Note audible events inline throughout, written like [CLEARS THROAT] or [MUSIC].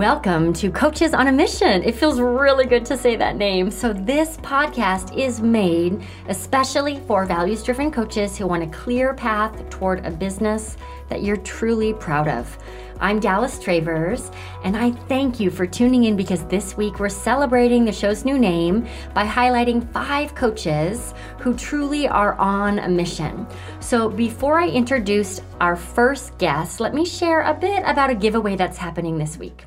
Welcome to Coaches on a Mission. It feels really good to say that name. So, this podcast is made especially for values driven coaches who want a clear path toward a business that you're truly proud of. I'm Dallas Travers, and I thank you for tuning in because this week we're celebrating the show's new name by highlighting five coaches who truly are on a mission. So, before I introduce our first guest, let me share a bit about a giveaway that's happening this week.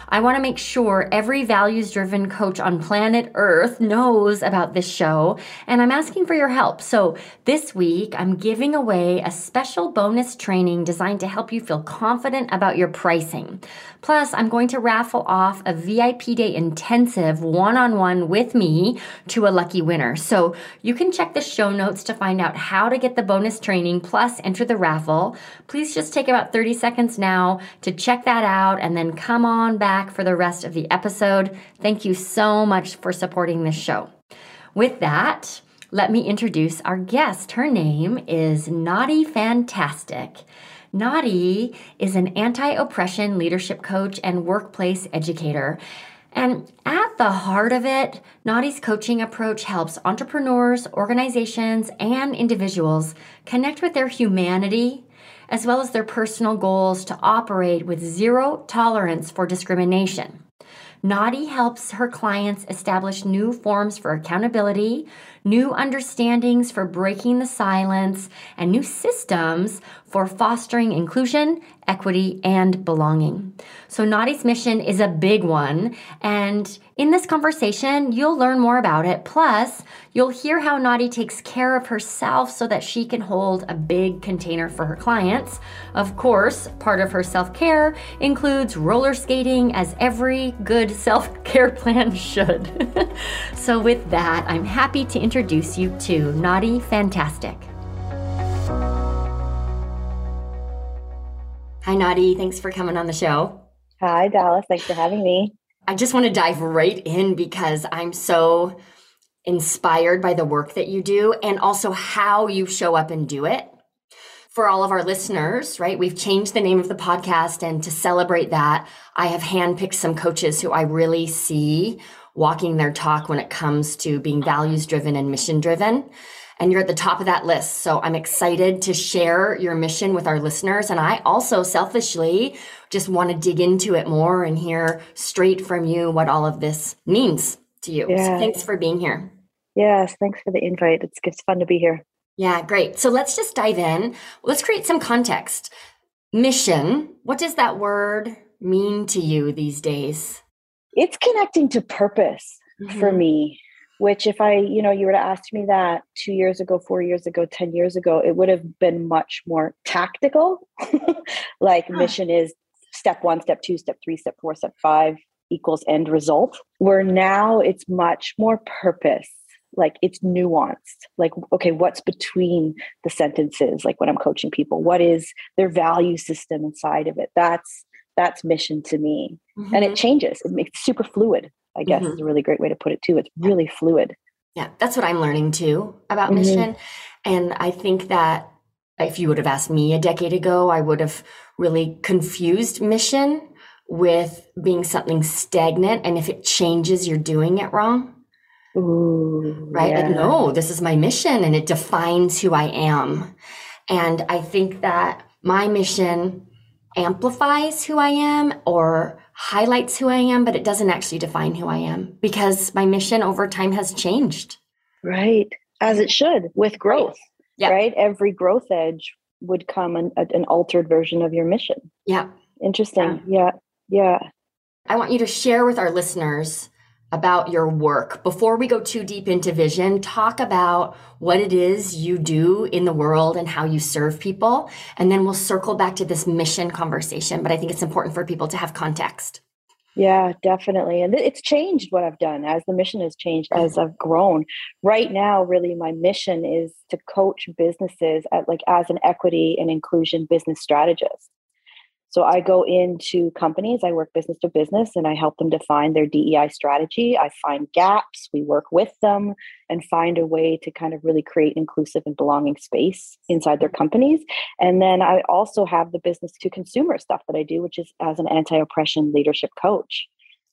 I want to make sure every values driven coach on planet Earth knows about this show, and I'm asking for your help. So, this week, I'm giving away a special bonus training designed to help you feel confident about your pricing. Plus, I'm going to raffle off a VIP day intensive one on one with me to a lucky winner. So, you can check the show notes to find out how to get the bonus training plus enter the raffle. Please just take about 30 seconds now to check that out and then come on back back for the rest of the episode. Thank you so much for supporting this show. With that, let me introduce our guest. Her name is Nadi Fantastic. Nadi is an anti oppression leadership coach and workplace educator. And at the heart of it, Nadi's coaching approach helps entrepreneurs, organizations, and individuals connect with their humanity as well as their personal goals to operate with zero tolerance for discrimination. Nadi helps her clients establish new forms for accountability, new understandings for breaking the silence, and new systems for fostering inclusion, equity, and belonging. So, Nadi's mission is a big one, and in this conversation, you'll learn more about it. Plus, you'll hear how Nadi takes care of herself so that she can hold a big container for her clients. Of course, part of her self care includes roller skating, as every good self care [LAUGHS] plan should. [LAUGHS] so, with that, I'm happy to introduce you to Nadi Fantastic. Hi, Nadi. Thanks for coming on the show. Hi, Dallas. Thanks for having me. I just want to dive right in because I'm so inspired by the work that you do and also how you show up and do it. For all of our listeners, right? We've changed the name of the podcast, and to celebrate that, I have handpicked some coaches who I really see walking their talk when it comes to being values driven and mission driven. And you're at the top of that list. So I'm excited to share your mission with our listeners. And I also selfishly just want to dig into it more and hear straight from you what all of this means to you. Yeah. So thanks for being here. Yes, thanks for the invite. It's, it's fun to be here. Yeah, great. So let's just dive in. Let's create some context. Mission, what does that word mean to you these days? It's connecting to purpose mm-hmm. for me which if i you know you were to ask me that two years ago four years ago ten years ago it would have been much more tactical [LAUGHS] like huh. mission is step one step two step three step four step five equals end result where now it's much more purpose like it's nuanced like okay what's between the sentences like when i'm coaching people what is their value system inside of it that's that's mission to me mm-hmm. and it mm-hmm. changes it makes super fluid I guess mm-hmm. is a really great way to put it too. It's really fluid. Yeah, that's what I'm learning too about mm-hmm. mission. And I think that if you would have asked me a decade ago, I would have really confused mission with being something stagnant. And if it changes, you're doing it wrong. Ooh, right? Yeah. Like, no, this is my mission and it defines who I am. And I think that my mission amplifies who I am or highlights who I am, but it doesn't actually define who I am because my mission over time has changed. Right. As it should with growth. Right. Right. Every growth edge would come an, an altered version of your mission. Yeah. Interesting. Yeah. yeah. Yeah. I want you to share with our listeners about your work. Before we go too deep into vision, talk about what it is you do in the world and how you serve people. And then we'll circle back to this mission conversation. But I think it's important for people to have context. Yeah, definitely. And it's changed what I've done as the mission has changed mm-hmm. as I've grown. Right now, really, my mission is to coach businesses at like as an equity and inclusion business strategist. So I go into companies, I work business to business, and I help them define their DEI strategy. I find gaps, we work with them and find a way to kind of really create inclusive and belonging space inside their companies. And then I also have the business to consumer stuff that I do, which is as an anti oppression leadership coach.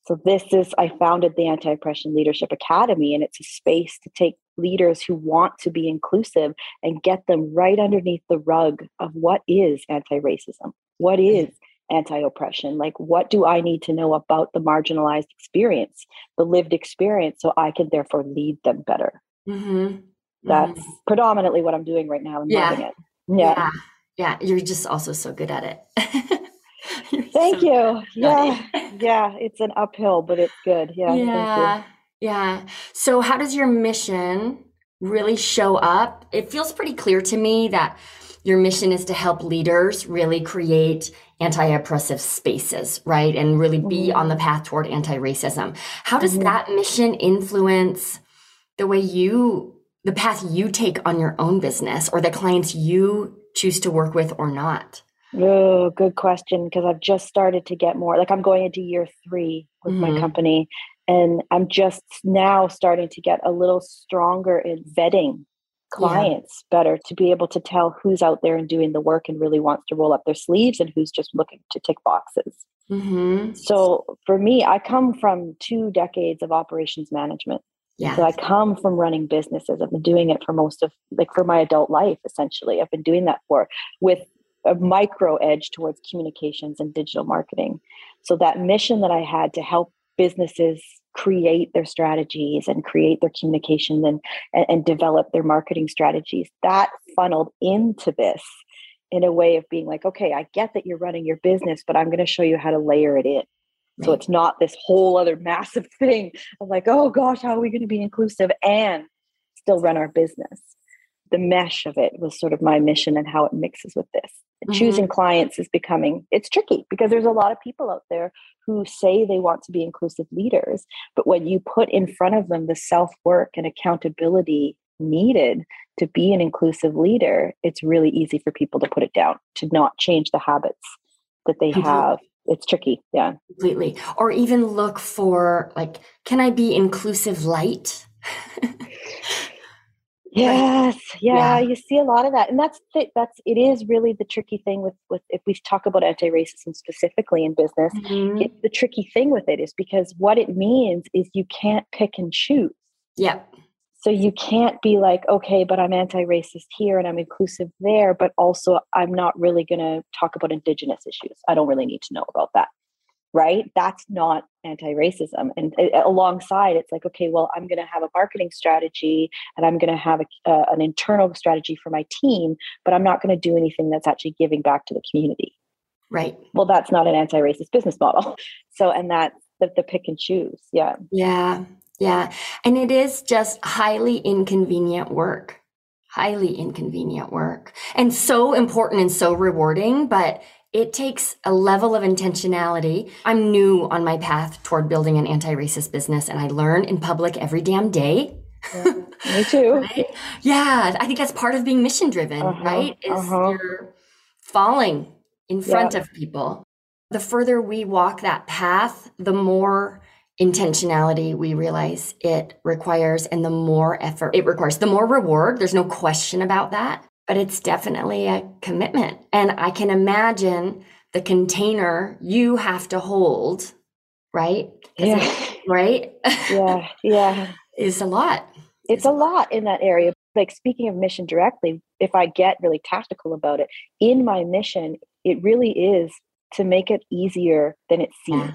So this is I founded the Anti-Oppression Leadership Academy and it's a space to take leaders who want to be inclusive and get them right underneath the rug of what is anti-racism? What is anti-oppression? Like what do I need to know about the marginalized experience, the lived experience so I can therefore lead them better? Mm-hmm. That's mm-hmm. predominantly what I'm doing right now and yeah. loving it. Yeah. yeah. Yeah, you're just also so good at it. [LAUGHS] thank so you. Yeah. yeah. It's an uphill, but it's good. Yeah. Yeah. Yeah. So, how does your mission really show up? It feels pretty clear to me that your mission is to help leaders really create anti oppressive spaces, right? And really be mm-hmm. on the path toward anti racism. How does mm-hmm. that mission influence the way you, the path you take on your own business or the clients you choose to work with or not? Oh, good question. Because I've just started to get more. Like I'm going into year three with mm-hmm. my company, and I'm just now starting to get a little stronger in vetting clients yeah. better to be able to tell who's out there and doing the work and really wants to roll up their sleeves and who's just looking to tick boxes. Mm-hmm. So for me, I come from two decades of operations management. Yeah. So I come from running businesses. I've been doing it for most of like for my adult life essentially. I've been doing that for with a micro edge towards communications and digital marketing. So that mission that I had to help businesses create their strategies and create their communication and, and, and develop their marketing strategies, that funneled into this in a way of being like, okay, I get that you're running your business, but I'm going to show you how to layer it in. So it's not this whole other [LAUGHS] massive thing of like, oh gosh, how are we going to be inclusive and still run our business? The mesh of it was sort of my mission and how it mixes with this. Mm-hmm. choosing clients is becoming it's tricky because there's a lot of people out there who say they want to be inclusive leaders but when you put in front of them the self-work and accountability needed to be an inclusive leader it's really easy for people to put it down to not change the habits that they have. It's tricky yeah. Completely. Or even look for like can i be inclusive light [LAUGHS] Yes, yeah, yeah, you see a lot of that, and that's the, that's it is really the tricky thing with with if we talk about anti-racism specifically in business, mm-hmm. it, the tricky thing with it is because what it means is you can't pick and choose. Yeah. So you can't be like, okay, but I'm anti-racist here and I'm inclusive there, but also I'm not really going to talk about indigenous issues. I don't really need to know about that right? That's not anti racism. And uh, alongside, it's like, okay, well, I'm going to have a marketing strategy and I'm going to have a, uh, an internal strategy for my team, but I'm not going to do anything that's actually giving back to the community. Right. Well, that's not an anti racist business model. [LAUGHS] So, and that's the, the pick and choose. Yeah. Yeah. Yeah. And it is just highly inconvenient work highly inconvenient work and so important and so rewarding, but it takes a level of intentionality. I'm new on my path toward building an anti racist business, and I learn in public every damn day. Yeah, me too. [LAUGHS] right? Yeah, I think that's part of being mission driven, uh-huh, right? Is uh-huh. you're falling in front yeah. of people. The further we walk that path, the more intentionality we realize it requires and the more effort it requires, the more reward. There's no question about that but it's definitely a commitment. And I can imagine the container you have to hold, right? Yeah. It, [LAUGHS] right? Yeah. Yeah. is a lot. It's a lot in that area. Like speaking of mission directly, if I get really tactical about it, in my mission, it really is to make it easier than it seems. Yeah.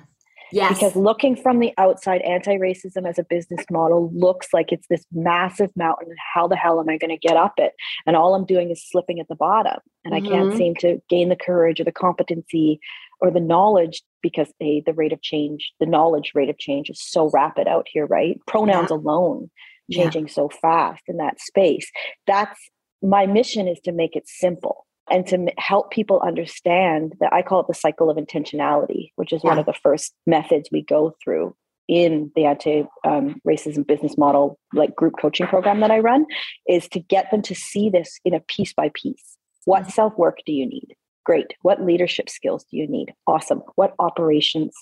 Yes. Because looking from the outside, anti racism as a business model looks like it's this massive mountain. How the hell am I going to get up it? And all I'm doing is slipping at the bottom. And mm-hmm. I can't mm-hmm. seem to gain the courage or the competency or the knowledge because a the rate of change, the knowledge rate of change is so rapid out here, right? Pronouns yeah. alone changing yeah. so fast in that space. That's my mission is to make it simple and to help people understand that I call it the cycle of intentionality, which is yeah. one of the first methods we go through in the anti um, racism business model, like group coaching program that I run, is to get them to see this in a piece by piece. What mm-hmm. self work do you need? Great. What leadership skills do you need? Awesome. What operations,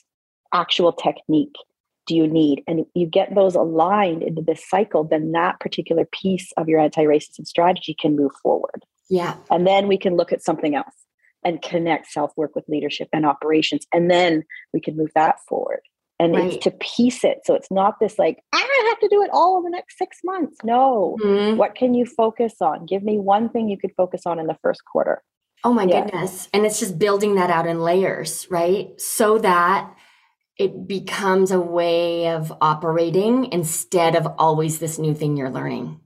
actual technique do you need? And you get those aligned into this cycle, then that particular piece of your anti racism strategy can move forward. Yeah. And then we can look at something else and connect self work with leadership and operations. And then we can move that forward. And right. it's to piece it. So it's not this like, I have to do it all in the next six months. No. Mm-hmm. What can you focus on? Give me one thing you could focus on in the first quarter. Oh my yeah. goodness. And it's just building that out in layers, right? So that it becomes a way of operating instead of always this new thing you're learning.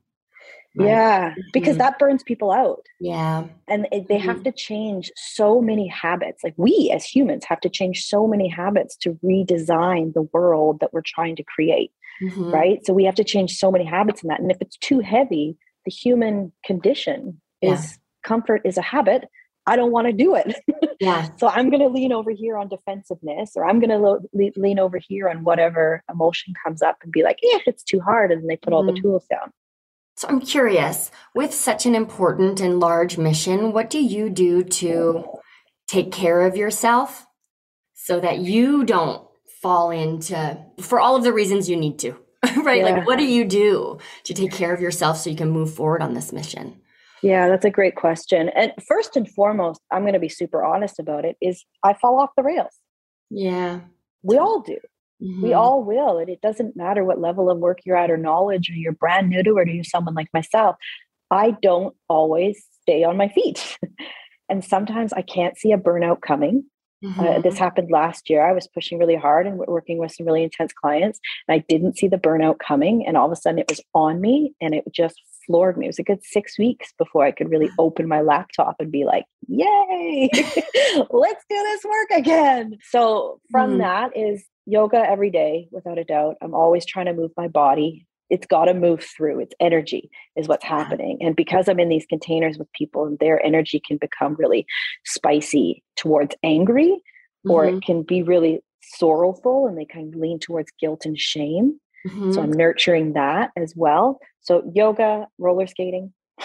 Right? Yeah, because mm-hmm. that burns people out. Yeah. And it, they mm-hmm. have to change so many habits. Like we as humans have to change so many habits to redesign the world that we're trying to create. Mm-hmm. Right. So we have to change so many habits in that. And if it's too heavy, the human condition is yeah. comfort is a habit. I don't want to do it. [LAUGHS] Yeah. so I'm going to lean over here on defensiveness, or I'm going to lo- le- lean over here on whatever emotion comes up and be like, yeah, it's too hard. And then they put all the mm-hmm. tools down. So I'm curious, with such an important and large mission, what do you do to take care of yourself so that you don't fall into, for all of the reasons you need to, [LAUGHS] right? Yeah. Like, what do you do to take care of yourself so you can move forward on this mission? Yeah, that's a great question. And first and foremost, I'm going to be super honest about it is I fall off the rails. Yeah. We all do. Mm-hmm. We all will. And it doesn't matter what level of work you're at or knowledge or you're brand new to it or you're someone like myself. I don't always stay on my feet. [LAUGHS] and sometimes I can't see a burnout coming. Mm-hmm. Uh, this mm-hmm. happened last year. I was pushing really hard and working with some really intense clients, and I didn't see the burnout coming. And all of a sudden, it was on me, and it just floored me. It was a good six weeks before I could really [SIGHS] open my laptop and be like, yay, [LAUGHS] [LAUGHS] let's do this work again. So, from mm. that is yoga every day, without a doubt. I'm always trying to move my body. It's got to move through. It's energy, is what's happening. And because I'm in these containers with people and their energy can become really spicy towards angry, mm-hmm. or it mm-hmm. can be really sorrowful and they kind of lean towards guilt and shame. Mm-hmm. So I'm nurturing that as well. So yoga, roller skating. [LAUGHS]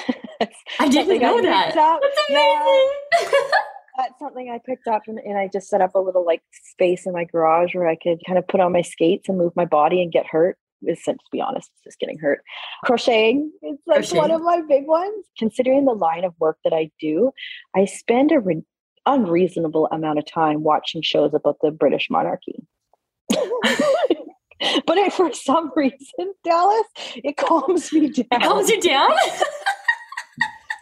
I didn't know I that. That's amazing. Yeah. [LAUGHS] That's something I picked up and, and, I just set up a little like space in my garage where I could kind of put on my skates and move my body and get hurt. Is to be honest, just getting hurt. Crocheting is like Crocheting. one of my big ones. Considering the line of work that I do, I spend a re- unreasonable amount of time watching shows about the British monarchy. [LAUGHS] but for some [LAUGHS] reason, Dallas, it [LAUGHS] calms me down. It calms you down?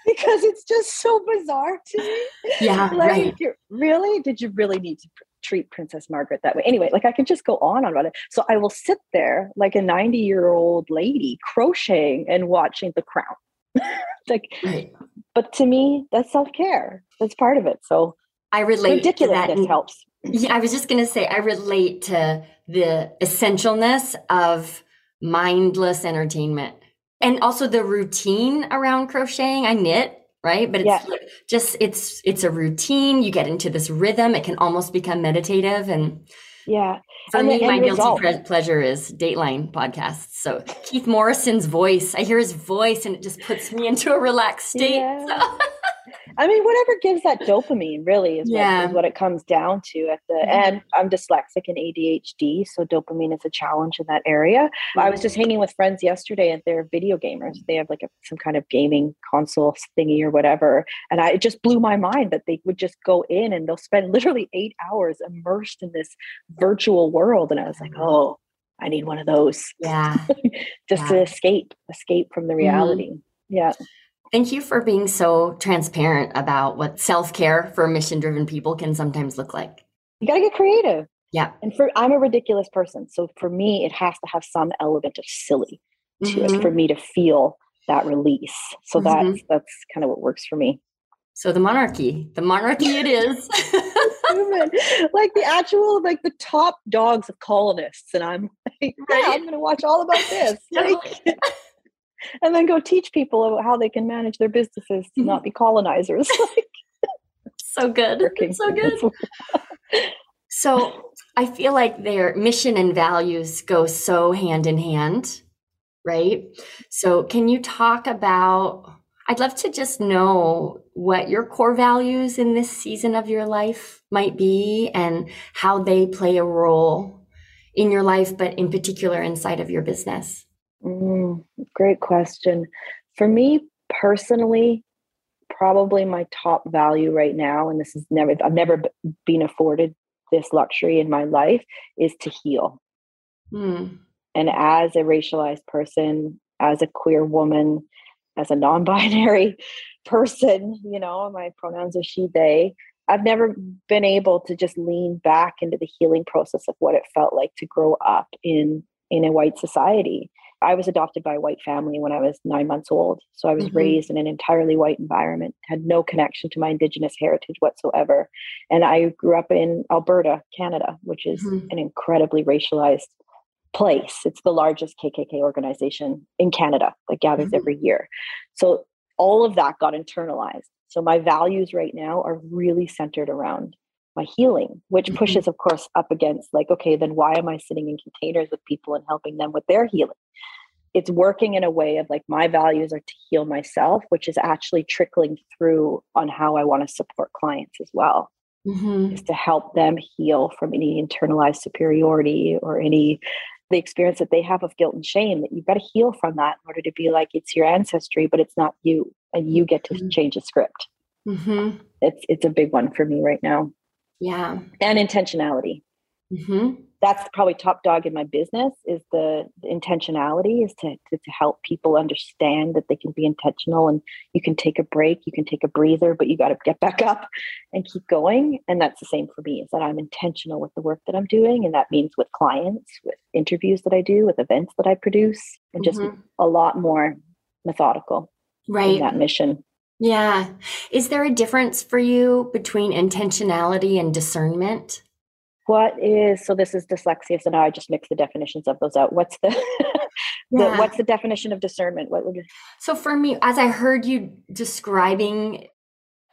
Because it's just so bizarre to me. Yeah, [LAUGHS] like, right. Really? Did you really need to treat Princess Margaret that way? Anyway, like I could just go on about it. So I will sit there like a 90 year old lady crocheting and watching The Crown. [LAUGHS] like, right. but to me, that's self care. That's part of it. So I relate ridiculousness to that. helps. Yeah, I was just going to say, I relate to the essentialness of mindless entertainment and also the routine around crocheting. I knit, right? But it's yeah. just, it's, it's a routine. You get into this rhythm. It can almost become meditative. And yeah. For and me, my guilty pre- pleasure is Dateline podcasts. So Keith Morrison's voice, I hear his voice and it just puts me into a relaxed state. Yeah. So. [LAUGHS] I mean, whatever gives that dopamine really is, yeah. what, is what it comes down to at the mm-hmm. end. I'm dyslexic and ADHD, so dopamine is a challenge in that area. Mm-hmm. I was just hanging with friends yesterday and they're video gamers. They have like a, some kind of gaming console thingy or whatever. And I, it just blew my mind that they would just go in and they'll spend [LAUGHS] literally eight hours immersed in this virtual world. And I was like, mm-hmm. oh, I need one of those. Yeah. [LAUGHS] just yeah. to escape, escape from the mm-hmm. reality. Yeah. Thank you for being so transparent about what self care for mission driven people can sometimes look like. You got to get creative. Yeah. And for I'm a ridiculous person. So for me, it has to have some element of silly to mm-hmm. it for me to feel that release. So mm-hmm. that's that's kind of what works for me. So the monarchy, the monarchy it is. like the actual, like the top dogs of colonists. And I'm like, [LAUGHS] right? I'm going to watch all about this. [LAUGHS] Like, [LAUGHS] and then go teach people about how they can manage their businesses to not mm-hmm. be colonizers. [LAUGHS] so good. So good. [LAUGHS] so I feel like their mission and values go so hand in hand, right? So can you talk about I'd love to just know what your core values in this season of your life might be and how they play a role in your life, but in particular inside of your business. Mm, great question. For me personally, probably my top value right now, and this is never, I've never been afforded this luxury in my life, is to heal. Mm. And as a racialized person, as a queer woman, as a non binary [LAUGHS] person, you know, my pronouns are she, they. I've never been able to just lean back into the healing process of what it felt like to grow up in in a white society. I was adopted by a white family when I was nine months old. So I was mm-hmm. raised in an entirely white environment, had no connection to my Indigenous heritage whatsoever. And I grew up in Alberta, Canada, which is mm-hmm. an incredibly racialized place. It's the largest KKK organization in Canada that gathers mm-hmm. every year. So all of that got internalized. So my values right now are really centered around my healing, which mm-hmm. pushes, of course, up against like, okay, then why am I sitting in containers with people and helping them with their healing? It's working in a way of like my values are to heal myself, which is actually trickling through on how I want to support clients as well. Mm-hmm. Is to help them heal from any internalized superiority or any the experience that they have of guilt and shame that you've got to heal from that in order to be like it's your ancestry but it's not you and you get to mm-hmm. change the script mm-hmm. it's it's a big one for me right now yeah. And intentionality. Mm-hmm. That's probably top dog in my business is the, the intentionality is to, to, to help people understand that they can be intentional and you can take a break you can take a breather but you got to get back up and keep going. And that's the same for me is that i'm intentional with the work that i'm doing. And that means with clients with interviews that i do with events that i produce and just mm-hmm. a lot more methodical right. that mission yeah. Is there a difference for you between intentionality and discernment? What is so this is dyslexia so now i just mix the definitions of those out. What's the, [LAUGHS] yeah. the what's the definition of discernment? What would you so for me as i heard you describing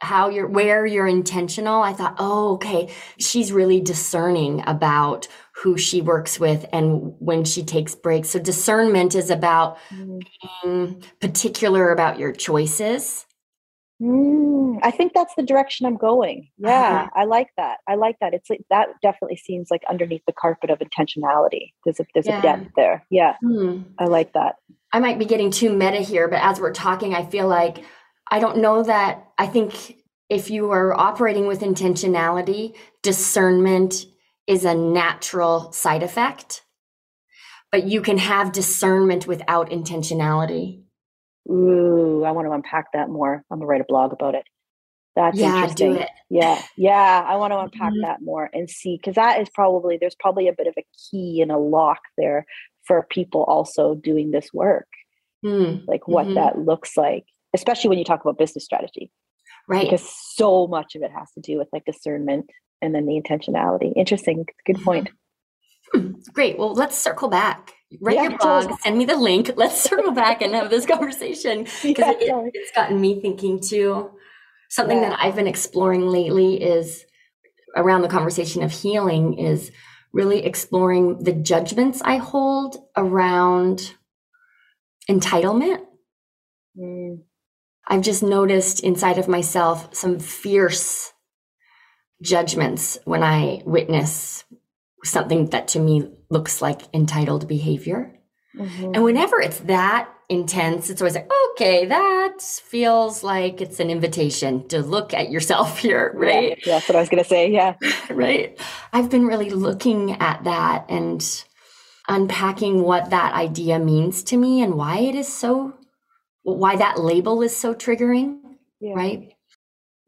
how you're where you're intentional i thought oh okay she's really discerning about who she works with and when she takes breaks. So discernment is about mm. being particular about your choices Mm, I think that's the direction I'm going. Yeah, uh-huh. I like that. I like that. It's like that definitely seems like underneath the carpet of intentionality. There's a there's yeah. a depth there. Yeah, mm. I like that. I might be getting too meta here, but as we're talking, I feel like I don't know that. I think if you are operating with intentionality, discernment is a natural side effect, but you can have discernment without intentionality. Ooh, I want to unpack that more. I'm gonna write a blog about it. That's yeah, interesting. Yeah, yeah. I want to unpack mm-hmm. that more and see because that is probably there's probably a bit of a key and a lock there for people also doing this work. Mm. Like what mm-hmm. that looks like, especially when you talk about business strategy. Right. Because so much of it has to do with like discernment and then the intentionality. Interesting. Good point. Hmm. [CLEARS THROAT] Great. Well, let's circle back write yeah, your blog, send me the link. [LAUGHS] Let's circle back and have this conversation because yeah, it, it's gotten me thinking too. Something yeah. that I've been exploring lately is around the conversation of healing is really exploring the judgments I hold around entitlement. Mm. I've just noticed inside of myself some fierce judgments when I witness something that to me looks like entitled behavior. Mm-hmm. And whenever it's that intense, it's always like, okay, that feels like it's an invitation to look at yourself [LAUGHS] here, right? Yeah, that's what I was going to say. Yeah. [LAUGHS] right. I've been really looking at that and unpacking what that idea means to me and why it is so, why that label is so triggering, yeah. right?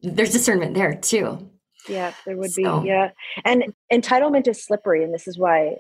There's discernment there too. Yeah, there would so. be. Yeah. And entitlement is slippery. And this is why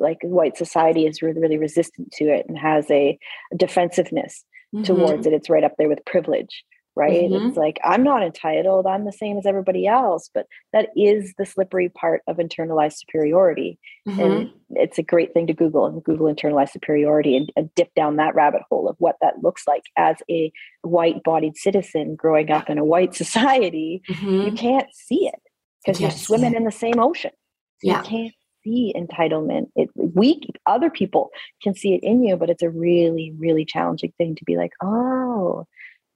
like white society is really, really resistant to it and has a, defensiveness mm-hmm. towards it. It's right up there with privilege, right? Mm-hmm. It's like, I'm not entitled. I'm the same as everybody else. But that is the slippery part of internalized superiority. Mm-hmm. And it's a great thing to Google and Google internalized superiority and, and dip down that rabbit hole of what that looks like as a white bodied citizen growing up in a white [LAUGHS] society. You mm-hmm. can't see it because yes, you're swimming yeah. in the same ocean. Yeah. You can't see entitlement. It we other people can see it in you, but it's a really, really challenging thing to be like, oh,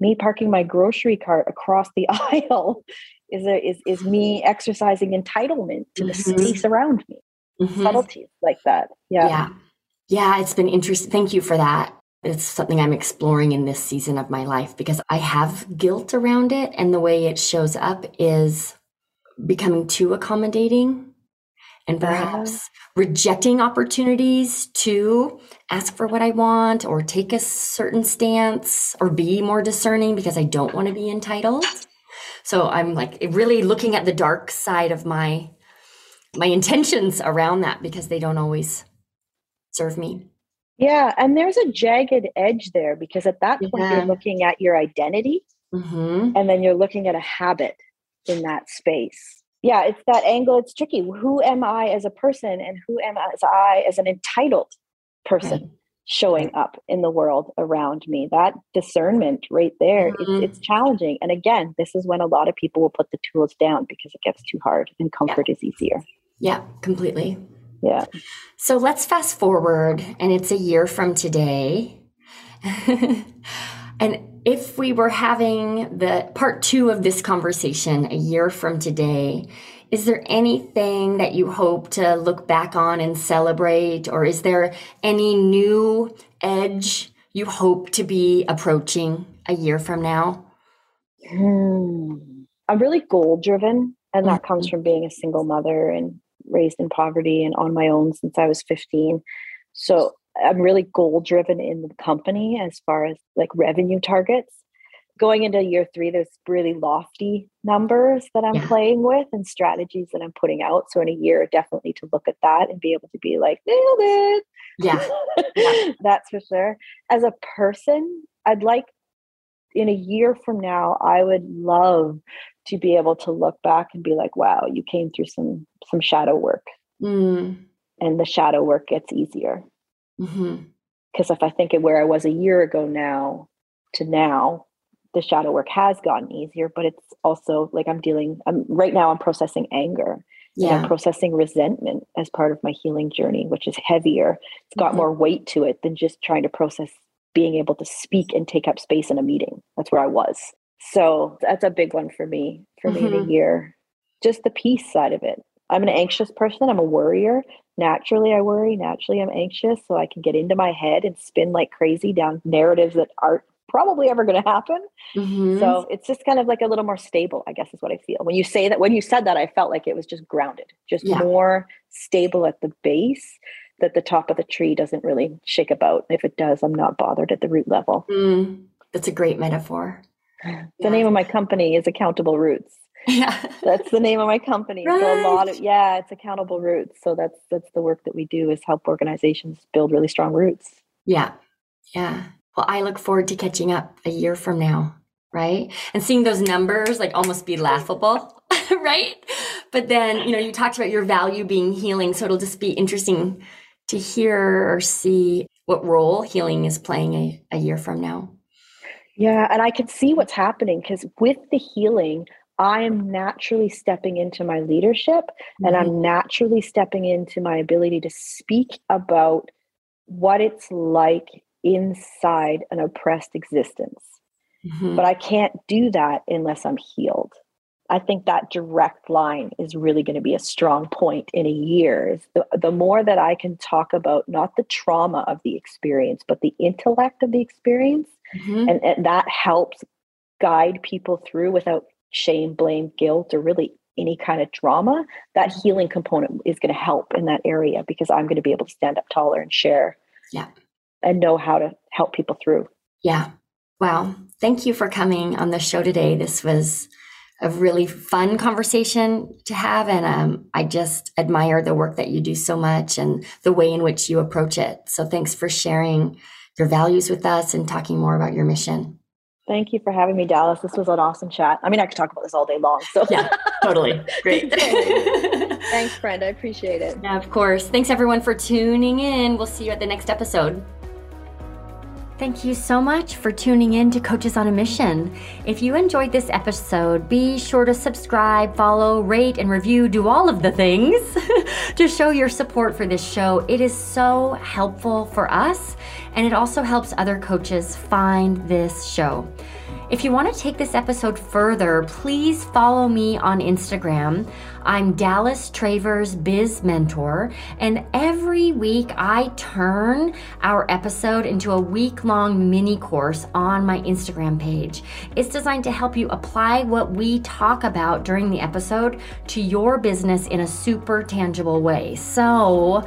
me parking my grocery cart across the [LAUGHS] aisle is a, is is me exercising entitlement to the mm-hmm. space around me. Mm-hmm. Subtleties like that. Yeah. Yeah. Yeah, it's been interesting. Thank you for that. It's something I'm exploring in this season of my life because I have guilt around it. And the way it shows up is becoming too accommodating and perhaps rejecting opportunities to ask for what I want or take a certain stance or be more discerning because I don't want to be entitled. So I'm like really looking at the dark side of my my intentions around that because they don't always serve me. Yeah, and there's a jagged edge there because at that point yeah. you're looking at your identity mm-hmm. and then you're looking at a habit in that space. Yeah, it's that angle. It's tricky. Who am I as a person and who am I as I as an entitled person showing up in the world around me? That discernment right there, mm-hmm. it's, it's, challenging. And again, this is when a lot of people will put the tools down because it gets too hard and comfort yeah. is easier. Yeah, completely. Yeah. So let's fast forward, and it's a year from today. [LAUGHS] and if we were having the part two of this conversation a year from today, is there anything that you hope to look back on and celebrate? Or is there any new edge you hope to be approaching a year from now? Hmm. I'm really goal driven, and that mm-hmm. comes from being a single mother and raised in poverty and on my own since I was 15. So I'm really goal driven in the company as far as like revenue targets. Going into year three, there's really lofty numbers that I'm yeah. playing with and strategies that I'm putting out. So in a year, definitely to look at that and be able to be like, nailed it. Yeah. [LAUGHS] yeah. That's for sure. As a person, I'd like in a year from now, I would love to be able to look back and be like, wow, you came through some some shadow work. Mm. And the shadow work gets easier. Because mm-hmm. if I think of where I was a year ago now to now, the shadow work has gotten easier, but it's also like I'm dealing, I'm right now I'm processing anger. Yeah. I'm processing resentment as part of my healing journey, which is heavier. It's got mm-hmm. more weight to it than just trying to process being able to speak and take up space in a meeting. That's where I was. So that's a big one for me, for mm-hmm. me in a mm-hmm. year. Just the peace side of it. I'm an anxious person. I'm a worrier. Naturally, I worry. Naturally, I'm anxious. So I can get into my head and spin like crazy down narratives that aren't probably ever going to happen. Mm-hmm. So it's just kind of like a little more stable, I guess is what I feel. When you say that, when you said that, I felt like it was just grounded, just yeah. more stable at the base that the top of the tree doesn't really shake about. If it does, I'm not bothered at the root level. Mm, that's a great metaphor. The yeah. name of my company is Accountable Roots. [LAUGHS] Yeah. that's the name of my company. Right. So a lot of yeah, it's accountable roots. So that's that's the work that we do is help organizations build really strong roots. Yeah. Yeah. Well, I look forward to catching up a year from now, right? And seeing those numbers like almost be laughable, [LAUGHS] right? But then, you know, you talked about your value being healing, so it'll just be interesting to hear or see what role healing is playing a, a year from now. Yeah, and I can see what's happening because with the healing, I am naturally stepping into my leadership mm-hmm. and I'm mm-hmm. naturally stepping into my ability to speak about what it's like inside an oppressed existence. Mm-hmm. But I can't do that unless I'm healed. I think that direct line is really going to be a strong point in a year. The, the more that I can talk about not the trauma of the experience, but the intellect of the experience, mm-hmm. and, and that helps guide people through without shame, blame, guilt, or really any kind of drama, that healing component is going to help in that area because I'm going to be able to stand up taller and share. Yeah. And know how to help people through. Yeah. Wow. Thank you for coming on the show today. This was a really fun conversation to have. And um, I just admire the work that you do so much and the way in which you approach it. So thanks for sharing your values with us and talking more about your mission. Thank you for having me, Dallas. This was an awesome chat. I mean, I could talk about this all day long. So yeah, totally. [LAUGHS] Great. [LAUGHS] Thanks, friend. I appreciate it. Yeah, of course. Thanks everyone for tuning in. We'll see you at the next episode. Thank you so much for tuning in to Coaches on a Mission. If you enjoyed this episode, be sure to subscribe, follow, rate, and review, do all of the things [LAUGHS] to show your support for this show. It is so helpful for us, and it also helps other coaches find this show. If you want to take this episode further, please follow me on Instagram. I'm Dallas Travers Biz Mentor, and every week I turn our episode into a week long mini course on my Instagram page. It's designed to help you apply what we talk about during the episode to your business in a super tangible way. So